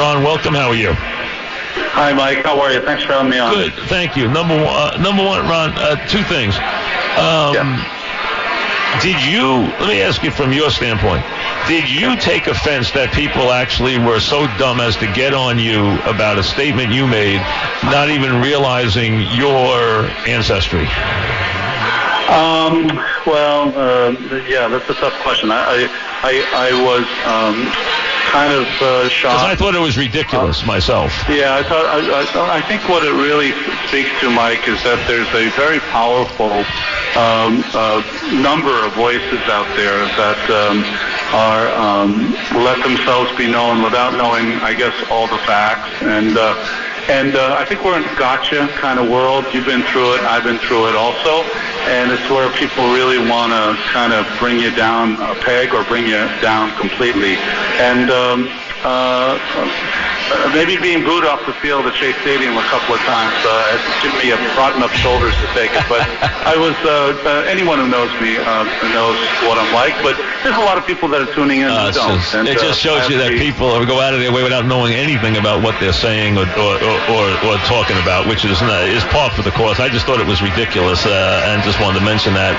Ron, welcome. How are you? Hi, Mike. How are you? Thanks for having me on. Good. Thank you. Number one, uh, number one, Ron. Uh, two things. Um, Yeah. Did you? Let me ask you from your standpoint. Did you take offense that people actually were so dumb as to get on you about a statement you made, not even realizing your ancestry? Um, well, uh, yeah, that's a tough question. I, I, I, I was um, kind of uh, Because. I thought it was ridiculous myself. Yeah, I thought I, I, I think what it really speaks to, Mike, is that there's a very powerful um, uh, number of voices out there that um, are um, let themselves be known without knowing, I guess, all the facts. And uh, and uh, I think we're in gotcha kind of world. You've been through it. I've been through it also. And it's where people really want to kind of bring you down a peg or bring you down completely. And um, uh, maybe being booed off the field at Shea Stadium a couple of times uh, me a broad enough shoulders to take it. But I was uh, uh, anyone who knows me uh, knows what I'm like. But there's a lot of people that are tuning in Uh, don't. just- And, it uh, just shows you that people go out of their way without knowing anything about what they're saying or or, or, or, or talking about, which is uh, is par for the course. I just thought it was ridiculous, uh, and just wanted to mention that.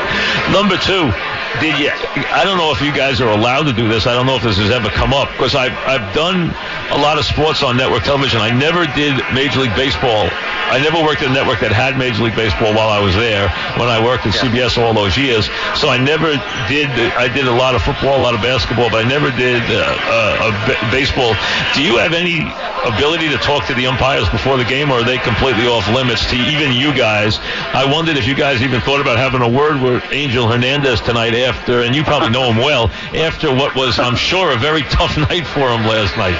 Number two, did you? I don't know if you guys are allowed to do this. I don't know if this has ever come up because I've I've done a lot of sports on network television. I never did Major League Baseball. I never worked at a network that had Major League Baseball while I was there when I worked at CBS all those years. So I never did. I did a lot of football, a lot of basketball, but I never did uh, uh, a baseball. Do you have any ability to talk to the umpires before the game, or are they completely off limits to even you guys? I wondered if you guys even thought about having a word with Angel Hernandez tonight after, and you probably know him well, after what was, I'm sure, a very tough night for him last night.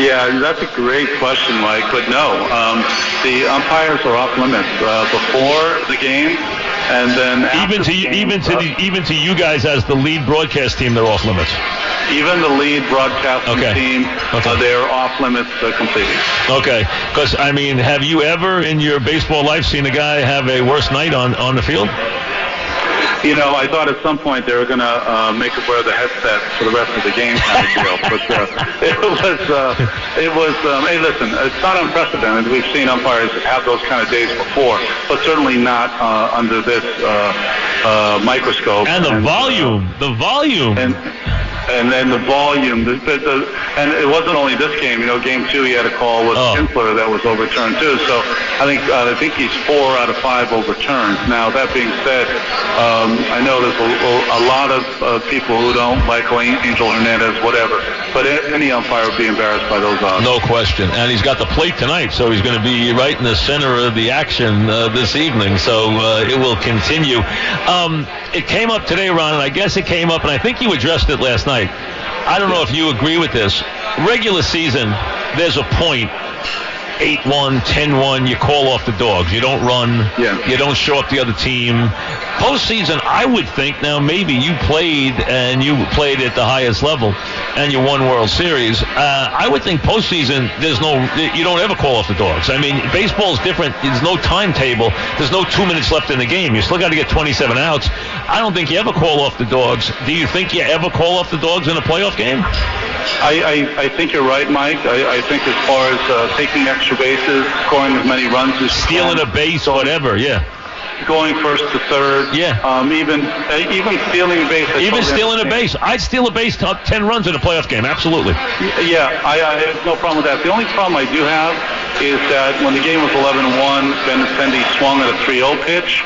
Yeah, that's a great question, Mike. But no, um, the umpires are off limits uh, before the game, and then after Even to you, even to uh, the, even to you guys as the lead broadcast team, they're off limits. even the lead broadcasting Okay. team, Okay. uh, they're off limits uh, completely. Okay, because I mean, have you ever in your baseball life seen a guy have a worse night on on the field? You know, I thought at some point they were going to uh, make him wear the headset for the rest of the game kind of deal. But uh, it was, uh, it was. Um, hey, listen, it's not unprecedented. We've seen umpires have those kind of days before, but certainly not uh, under this uh, uh, microscope. And the uh, volume, the volume. and and then the volume. The, the, the, and it wasn't only this game. You know, game two he had a call with Oh. Kinsler that was overturned too. So I think uh, I think he's four out of five overturned. Now that being said, um, I know there's a, a lot of uh, people who don't like Angel Hernandez, whatever. But any umpire would be embarrassed by those odds. No question. And he's got the plate tonight, so he's going to be right in the center of the action uh, this evening. So uh, it will continue. Um, it came up today, Ron, and I guess it came up, and I think you addressed it last night. I don't know if you agree with this. Regular season, there's a point. 8-1, 10-1, you call off the dogs. You don't run. Yeah. You don't show up the other team. Postseason, I would think now maybe you played and you played at the highest level and you won World Series. Uh, I would think postseason, there's no, you don't ever call off the dogs. I mean, baseball is different. There's no timetable. There's no two minutes left in the game. You still got to get 27 outs. I don't think you ever call off the dogs. Do you think you ever call off the dogs in a playoff game? I, I, I think you're right, Mike. I, I think as far as uh, taking extra bases, scoring as many runs as Stealing can, a base or whatever, yeah. Going first to third. Yeah. Um, even uh, even stealing a base. I Even totally stealing a base. I'd steal a base top 10 runs in a playoff game, absolutely. Yeah, I, I have no problem with that. The only problem I do have is that when the game was 11-1, Ben Benintendi swung at a 3-0 pitch.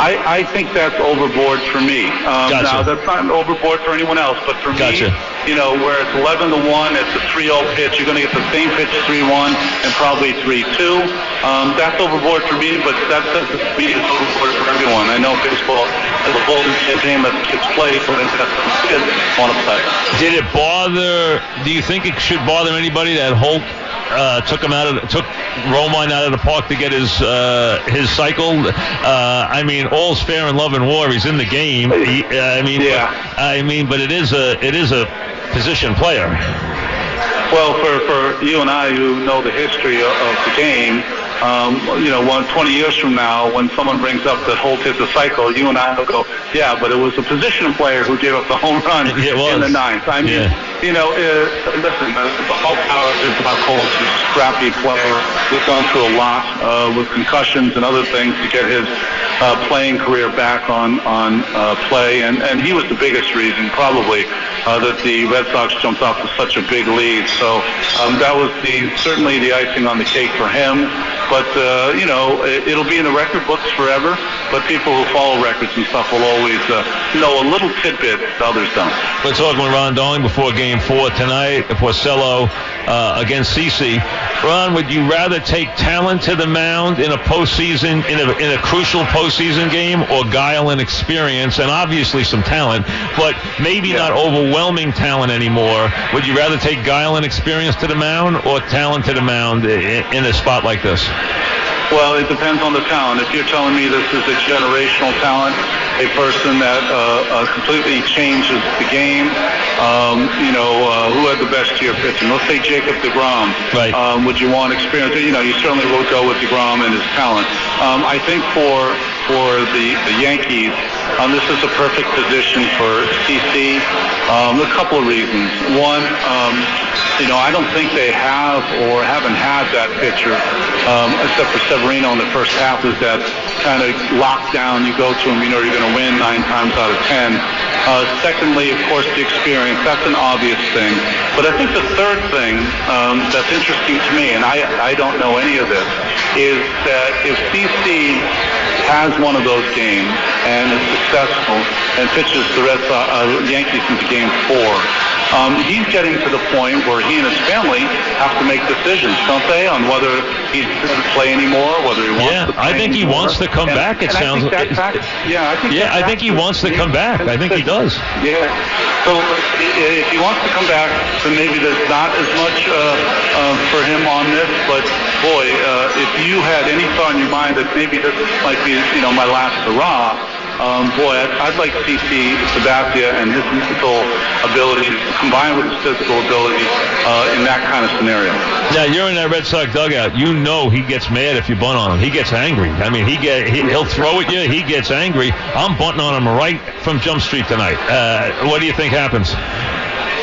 I, I think that's overboard for me. Um, Gotcha. Now, that's not overboard for anyone else, but for Gotcha. me, you know, where it's 11 to 1, it's a 3-0 pitch, you're going to get the same pitch 3-1 and probably 3-2. Um, that's overboard for me, but that doesn't mean it's overboard for everyone. I know baseball is a whole game that kids play, but it's kids want to play. Did it bother? Do you think it should bother anybody that Holt uh, took him out of took Romine out of the park to get his uh, his cycle? Uh, I mean, all's fair in love and war. He's in the game. He, uh, I mean, Yeah. but- I mean, but it is a it is a position player. Well, for, for you and I who know the history of, of the game, um, you know, one, 20 years from now, when someone brings up that Holt hit the cycle, you and I will go, yeah, but it was a position player who gave up the home run in the ninth. I mean, Yeah. You know, uh, listen, the whole power is about Colts. A scrappy player. He's gone through a lot uh, with concussions and other things to get his uh, playing career back on on uh, play, and and he was the biggest reason probably uh, that the Red Sox jumped off to such a big lead. So um, that was the certainly the icing on the cake for him. But uh, you know, it, it'll be in the record books forever. But people who follow records and stuff will always uh, know a little tidbit that others don't. We're talking with Ron Darling before Game Four tonight. Porcello uh, against CC. Ron, would you rather take talent to the mound in a postseason, in a, in a crucial postseason game, or guile and experience, and obviously some talent, but maybe yeah. not overwhelming talent anymore? Would you rather take guile and experience to the mound, or talent to the mound in, in a spot like this? Well, it depends on the talent. If you're telling me this is a generational talent, a person that uh, uh, completely changes the game, um, you know, uh, who had the best year pitching? Let's say Jacob DeGrom. Right. Um, would you want experience? You know, you certainly would go with DeGrom and his talent. Um, I think for for the, the Yankees, um, this is a perfect position for CC. Um, a couple of reasons. One, um, you know, I don't think they have or haven't had that pitcher, um, except for Severino in the first half, is that kind of lockdown. You go to him, you know you're going to win nine times out of ten. Uh, secondly, of course, the experience. That's an obvious thing. But I think the third thing um, that's interesting to me, and I, I don't know any of this, is that if CC has one of those games and is successful and pitches the Red Sox, uh, Yankees into Game Four, um, he's getting to the point where he and his family have to make decisions, don't they, on whether he's going to play anymore, whether he wants yeah, to play I think anymore. he wants to come and, back. It sounds. That yeah, I think. Yeah, I think he wants to come back. I think he does. Yeah. So if he wants to come back, then maybe there's not as much uh, uh, for him on this. But boy, uh, if you had any thought in your mind that maybe this might be, you know, my last hurrah um, boy, I'd, I'd like to see Sabathia and his mental abilities combined with his physical abilities uh, in that kind of scenario. Now you're in that Red Sox dugout. You know he gets mad if you bunt on him. He gets angry. I mean, he get he, will throw at you. He gets angry. I'm bunting on him right from Jump Street tonight. Uh, what do you think happens?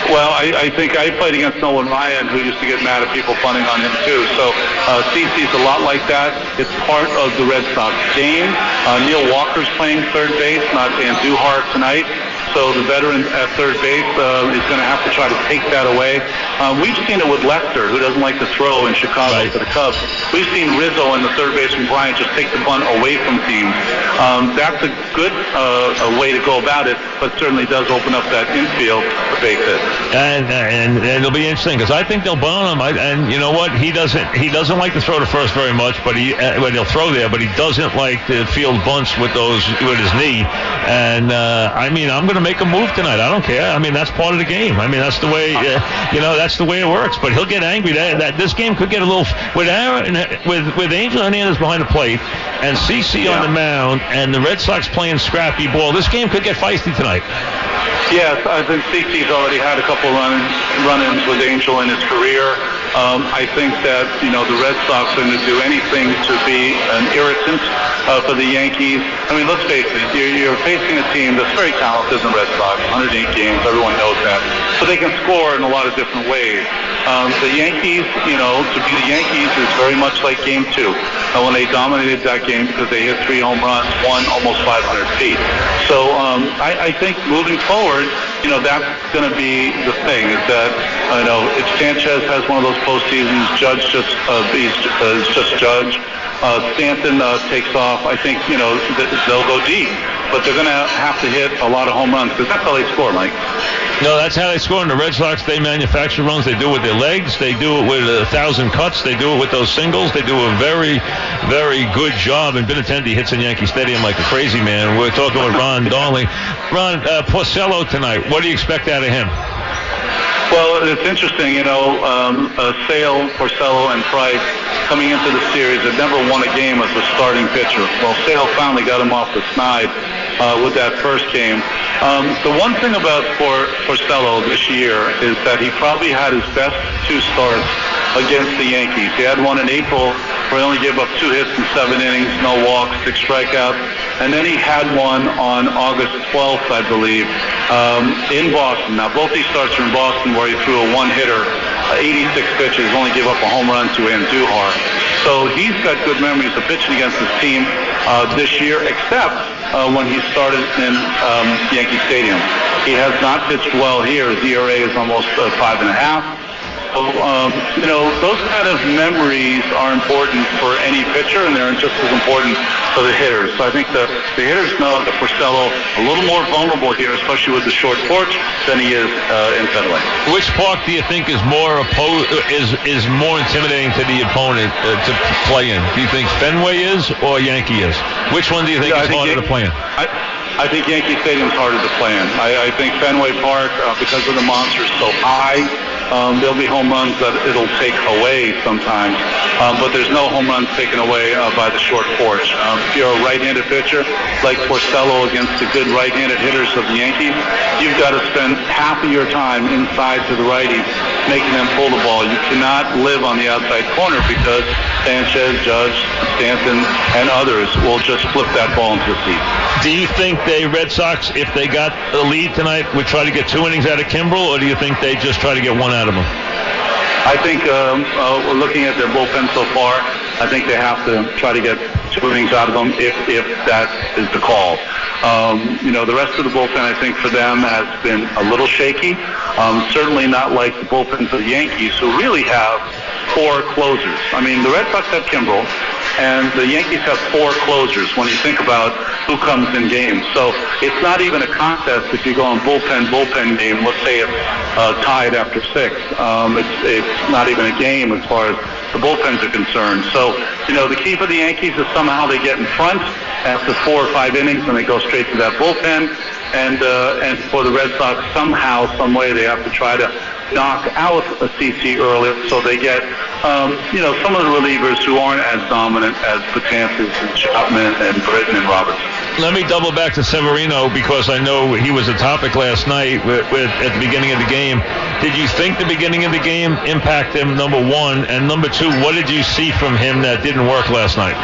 Well, I, I think I played against Nolan Ryan, who used to get mad at people punting on him too. So uh, CC's a lot like that. It's part of the Red Sox game. Uh, Neil Walker's playing third base, not Andujar tonight. So the veteran at third base uh, is going to have to try to take that away. Um, we've seen it with Lester, who doesn't like to throw in Chicago right. for the Cubs. We've seen Rizzo and the third baseman Bryant just take the bunt away from teams. Um, that's a good uh, a way to go about it, but certainly does open up that infield hit. And, and, and it'll be interesting because I think they'll bunt him. I, and you know what? He doesn't he doesn't like to throw to first very much, but he uh, well, he'll throw there, but he doesn't like to field bunts with those with his knee. And uh, I mean, I'm going to make a move tonight. I don't care. I mean, that's part of the game. I mean, that's the way uh, you know that's the way it works. But he'll get angry. That, that this game could get a little with Aaron with with Angel Hernandez behind the plate and CC yeah. on the mound and the Red Sox playing scrappy ball. This game could get feisty tonight. Yes, I think CC's already had a couple run run-ins with Angel in his career. Um, I think that you know the Red Sox are going to do anything to be an irritant uh, for the Yankees. I mean, let's face it, you're, you're facing a team that's very talented in the Red Sox, 108 games, everyone knows that. So they can score in a lot of different ways. Um, the Yankees, you know, to be the Yankees is very much like Game Two, uh, when they dominated that game because they hit three home runs, won almost 500 feet. So um, I, I think moving forward, you know, that's going to be the thing is that, you know, if Sanchez has one of those postseasons, Judge just, uh, he's uh, just Judge, uh, Stanton uh, takes off, I think, you know, they'll go deep. But they're going to have to hit a lot of home runs because that's how they score, Mike. No, that's how they score. In the Red Sox, they manufacture runs. They do it with their legs. They do it with a thousand cuts. They do it with those singles. They do a very, very good job. And Benintendi hits in Yankee Stadium like a crazy man. We're talking with Ron Darling. Ron uh, Porcello tonight. What do you expect out of him? Well, it's interesting, you know, um, uh, Sale, Porcello, and Price coming into the series had never won a game as a starting pitcher. Well, Sale finally got him off the snide uh, with that first game. Um, the one thing about Por- Porcello this year is that he probably had his best two starts against the Yankees. He had one in April where he only gave up two hits in seven innings, no walks, six strikeouts. And then he had one on August 12th, I believe, um, in Boston. Now, both these starts are in Boston where he threw a one-hitter, uh, 86 pitches, only gave up a home run to Andujar. So he's got good memories of pitching against his team uh, this year, except uh, when he started in um, Yankee Stadium. He has not pitched well here. His ERA is almost uh, five and a half. So, um, you know, those kind of memories are important for any pitcher, and they're just as important for the hitters. So I think the, the hitters know that Porcello a little more vulnerable here, especially with the short porch, than he is uh, in Fenway. Which park do you think is more oppo- is is more intimidating to the opponent uh, to play in? Do you think Fenway is or Yankee is? Which one do you think Yeah, is think harder Yan- to play in? I, I think Yankee Stadium's harder to play in. I, I think Fenway Park, uh, because of the monsters so high, um, there'll be home runs that it'll take away sometimes, um, but there's no home runs taken away uh, by the short porch. Um, if you're a right-handed pitcher, like Porcello against the good right-handed hitters of the Yankees, you've got to spend half of your time inside to the righties, making them pull the ball. You cannot live on the outside corner because Sanchez, Judge, Stanton, and others will just flip that ball into the seats. Do you think the Red Sox, if they got a lead tonight, would try to get two innings out of Kimbrel, or do you think they just try to get one out of him? I think um, uh, looking at their bullpen so far. I think they have to try to get two innings out of them if, if that is the call. Um, you know, the rest of the bullpen, I think, for them has been a little shaky. Um, certainly not like the bullpens of the Yankees, who really have four closers. I mean, the Red Sox have Kimbrel, and the Yankees have four closers when you think about who comes in games. So it's not even a contest if you go on bullpen, bullpen game. Let's say it's uh, tied after six. Um, it's, it's not even a game as far as the bullpens are concerned. So, you know, the key for the Yankees is somehow they get in front after four or five innings and they go straight to that bullpen. And, uh, and for the Red Sox, somehow, some way, they have to try to knock out a CC early so they get, um, you know, some of the relievers who aren't as dominant as Betances and Chapman and Britton and Robertson. Let me double back to Severino because I know he was a topic last night with, with, at the beginning of the game. Did you think the beginning of the game impacted him, number one? And number two, what did you see from him that didn't work last night?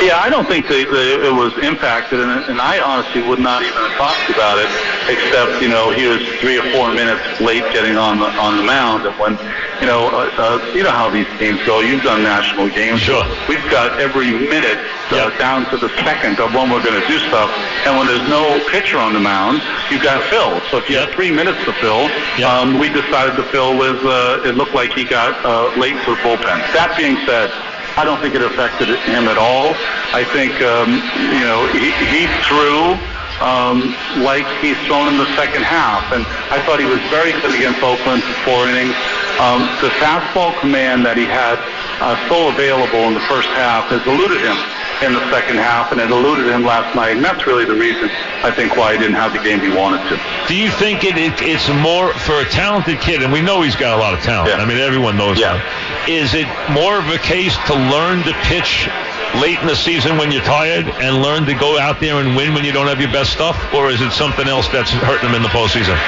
Yeah, I don't think that that it was impacted, and, and I honestly would not even have talked about it, except you know he was three or four minutes late getting on the on the mound, and when you know uh, uh, you know how these games go. You've done national games. Sure. We've got every minute uh, Yeah. down to the second of when we're going to do stuff, and when there's no pitcher on the mound, you've got to fill. So if you Yep. have three minutes to fill, Yep. um, we decided to fill with. Uh, it looked like he got uh, late for bullpen. That being said. I don't think it affected him at all. I think, um, you know, he, he threw um, like he's thrown in the second half. And I thought he was very good against Oakland for four innings. Um, the fastball command that he had uh, so available in the first half has eluded him in the second half, and it eluded him last night. And that's really the reason, I think, why he didn't have the game he wanted to. Do you think it, it it's more for a talented kid, and we know he's got a lot of talent. Yeah. I mean, everyone knows Yeah. that. Is it more of a case to learn to pitch late in the season when you're tired, and learn to go out there and win when you don't have your best stuff, or is it something else that's hurting him in the postseason?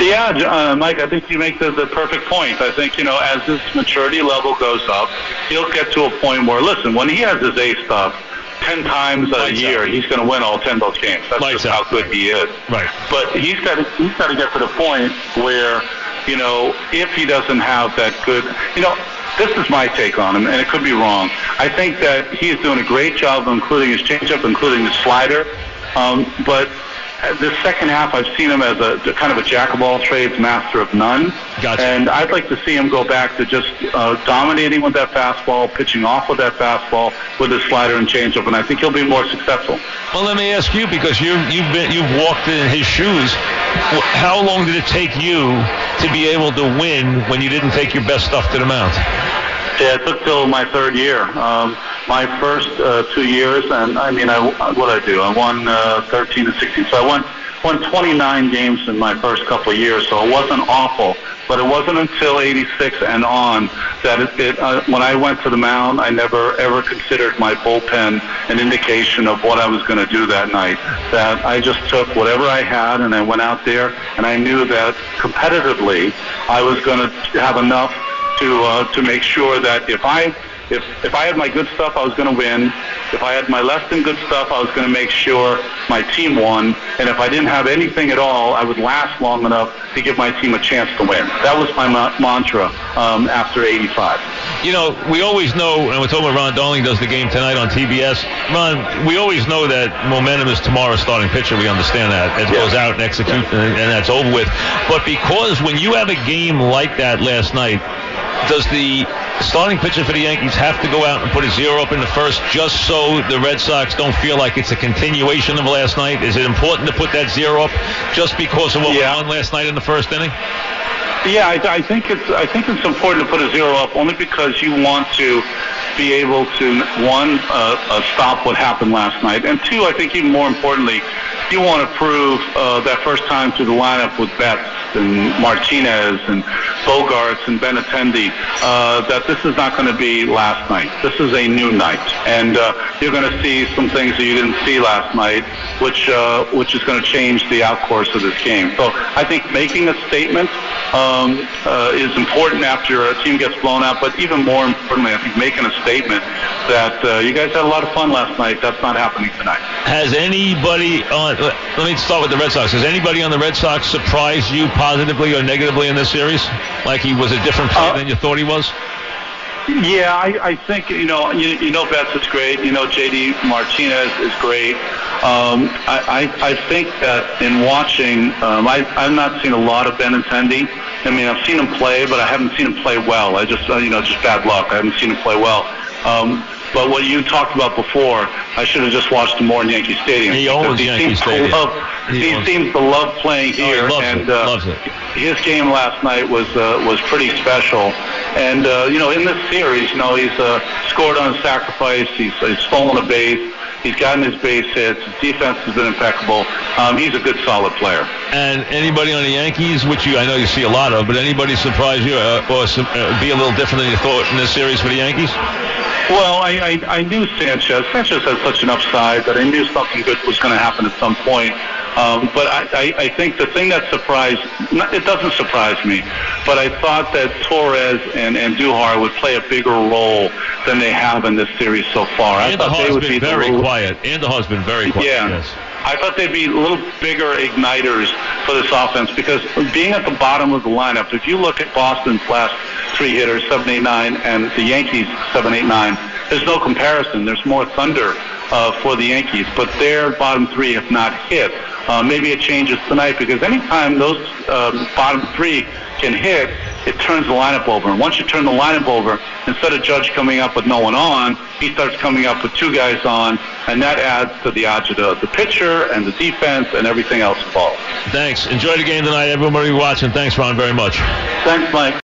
Yeah, uh, Mike, I think you make the, the perfect point. I think, you know, as his maturity level goes up, he'll get to a point where, listen, when he has his A stuff 10 times a Lights year, out. he's going to win all 10 of those games. That's Lights just out. how good he is. Right. But he's got to, he's got to get to the point where, you know, if he doesn't have that good, you know, this is my take on him, and it could be wrong. I think that he is doing a great job of including his changeup, including his slider. Um, but this second half, I've seen him as a kind of a jack of all trades, master of none. Gotcha. And I'd like to see him go back to just uh, dominating with that fastball, pitching off with that fastball, with his slider and changeup, and I think he'll be more successful. Well, let me ask you because you you've been you've walked in his shoes. How long did it take you to be able to win when you didn't take your best stuff to the mound? Yeah, it took till my third year. Um, my first uh, two years, and I mean, I what I do? I won uh, 13 and 16, so I won won 29 games in my first couple of years. So it wasn't awful, but it wasn't until 86 and on that it. it uh, when I went to the mound, I never ever considered my bullpen an indication of what I was going to do that night. That I just took whatever I had and I went out there, and I knew that competitively I was going to have enough to uh, to make sure that if I if if I had my good stuff, I was going to win. If I had my less than good stuff, I was going to make sure my team won. And if I didn't have anything at all, I would last long enough to give my team a chance to win. That was my ma- mantra um, after 85. You know, we always know, and we're talking about Ron Darling does the game tonight on TBS. Ron, we always know that momentum is tomorrow's starting pitcher. We understand that. It Yeah. goes out and execute, Yeah. and, and that's over with. But because when you have a game like that last night, does the starting pitcher for the Yankees have to go out and put a zero up in the first just so the Red Sox don't feel like it's a continuation of last night? Is it important to put that zero up just because of what Yeah. went on last night in the first inning? Yeah, I, I think it's I think it's important to put a zero up only because you want to be able to one uh, uh, stop what happened last night, and two, I think even more importantly, you want to prove uh, that first time through the lineup with Betts and Martinez and Bogaerts and Benintendi uh, that this is not going to be last night. This is a new night, and uh, you're going to see some things that you didn't see last night, which uh, which is going to change the outcourse of this game. So I think making a statement um, uh, is important after a team gets blown out, but even more importantly, I think making a statement that uh, you guys had a lot of fun last night. That's not happening tonight. Has anybody on? Let me start with the Red Sox. Has anybody on the Red Sox surprised you positively or negatively in this series? Like he was a different player Uh, than you thought he was? Yeah, I, I think you know you, you know Betts is great. You know JD Martinez is great. Um, I, I I think that in watching, um, I I've not seen a lot of Benintendi. I mean, I've seen him play, but I haven't seen him play well. I just uh, you know just bad luck. I haven't seen him play well. Um, but what you talked about before, I should have just watched him more in Yankee Stadium. He owns he Yankee seems to Stadium. love- He he seems to love playing Oh, he here, loves and it, uh, loves it. his game last night was uh, was pretty special. And uh, you know, in this series, you know, he's uh, scored on a sacrifice. He's, he's stolen a base. He's gotten his base hits. His defense has been impeccable. Um, he's a good, solid player. And anybody on the Yankees, which you I know you see a lot of, but anybody surprise you uh, or su- uh, be a little different than you thought in this series for the Yankees? Well, I, I, I knew Sanchez. Sanchez has such an upside that I knew something good was going to happen at some point. Um, but I, I, I think the thing that surprised, not, it doesn't surprise me, but I thought that Torres and, and Duhar would play a bigger role than they have in this series so far. I thought they would been be very little- quiet. Andujar's been very quiet. Yeah. Yes. I thought they'd be a little bigger igniters for this offense because being at the bottom of the lineup, if you look at Boston's last three hitters, 7, 8, 9, and the Yankees, 7, 8, 9, there's no comparison. There's more thunder uh, for the Yankees, but their bottom three have not hit. Uh, maybe it changes tonight because anytime those um, bottom three can hit, it turns the lineup over. And once you turn the lineup over, instead of Judge coming up with no one on, he starts coming up with two guys on, and that adds to the agita, the pitcher and the defense and everything else involved. Thanks. Enjoy the game tonight, everybody watching. Thanks, Ron, very much. Thanks, Mike.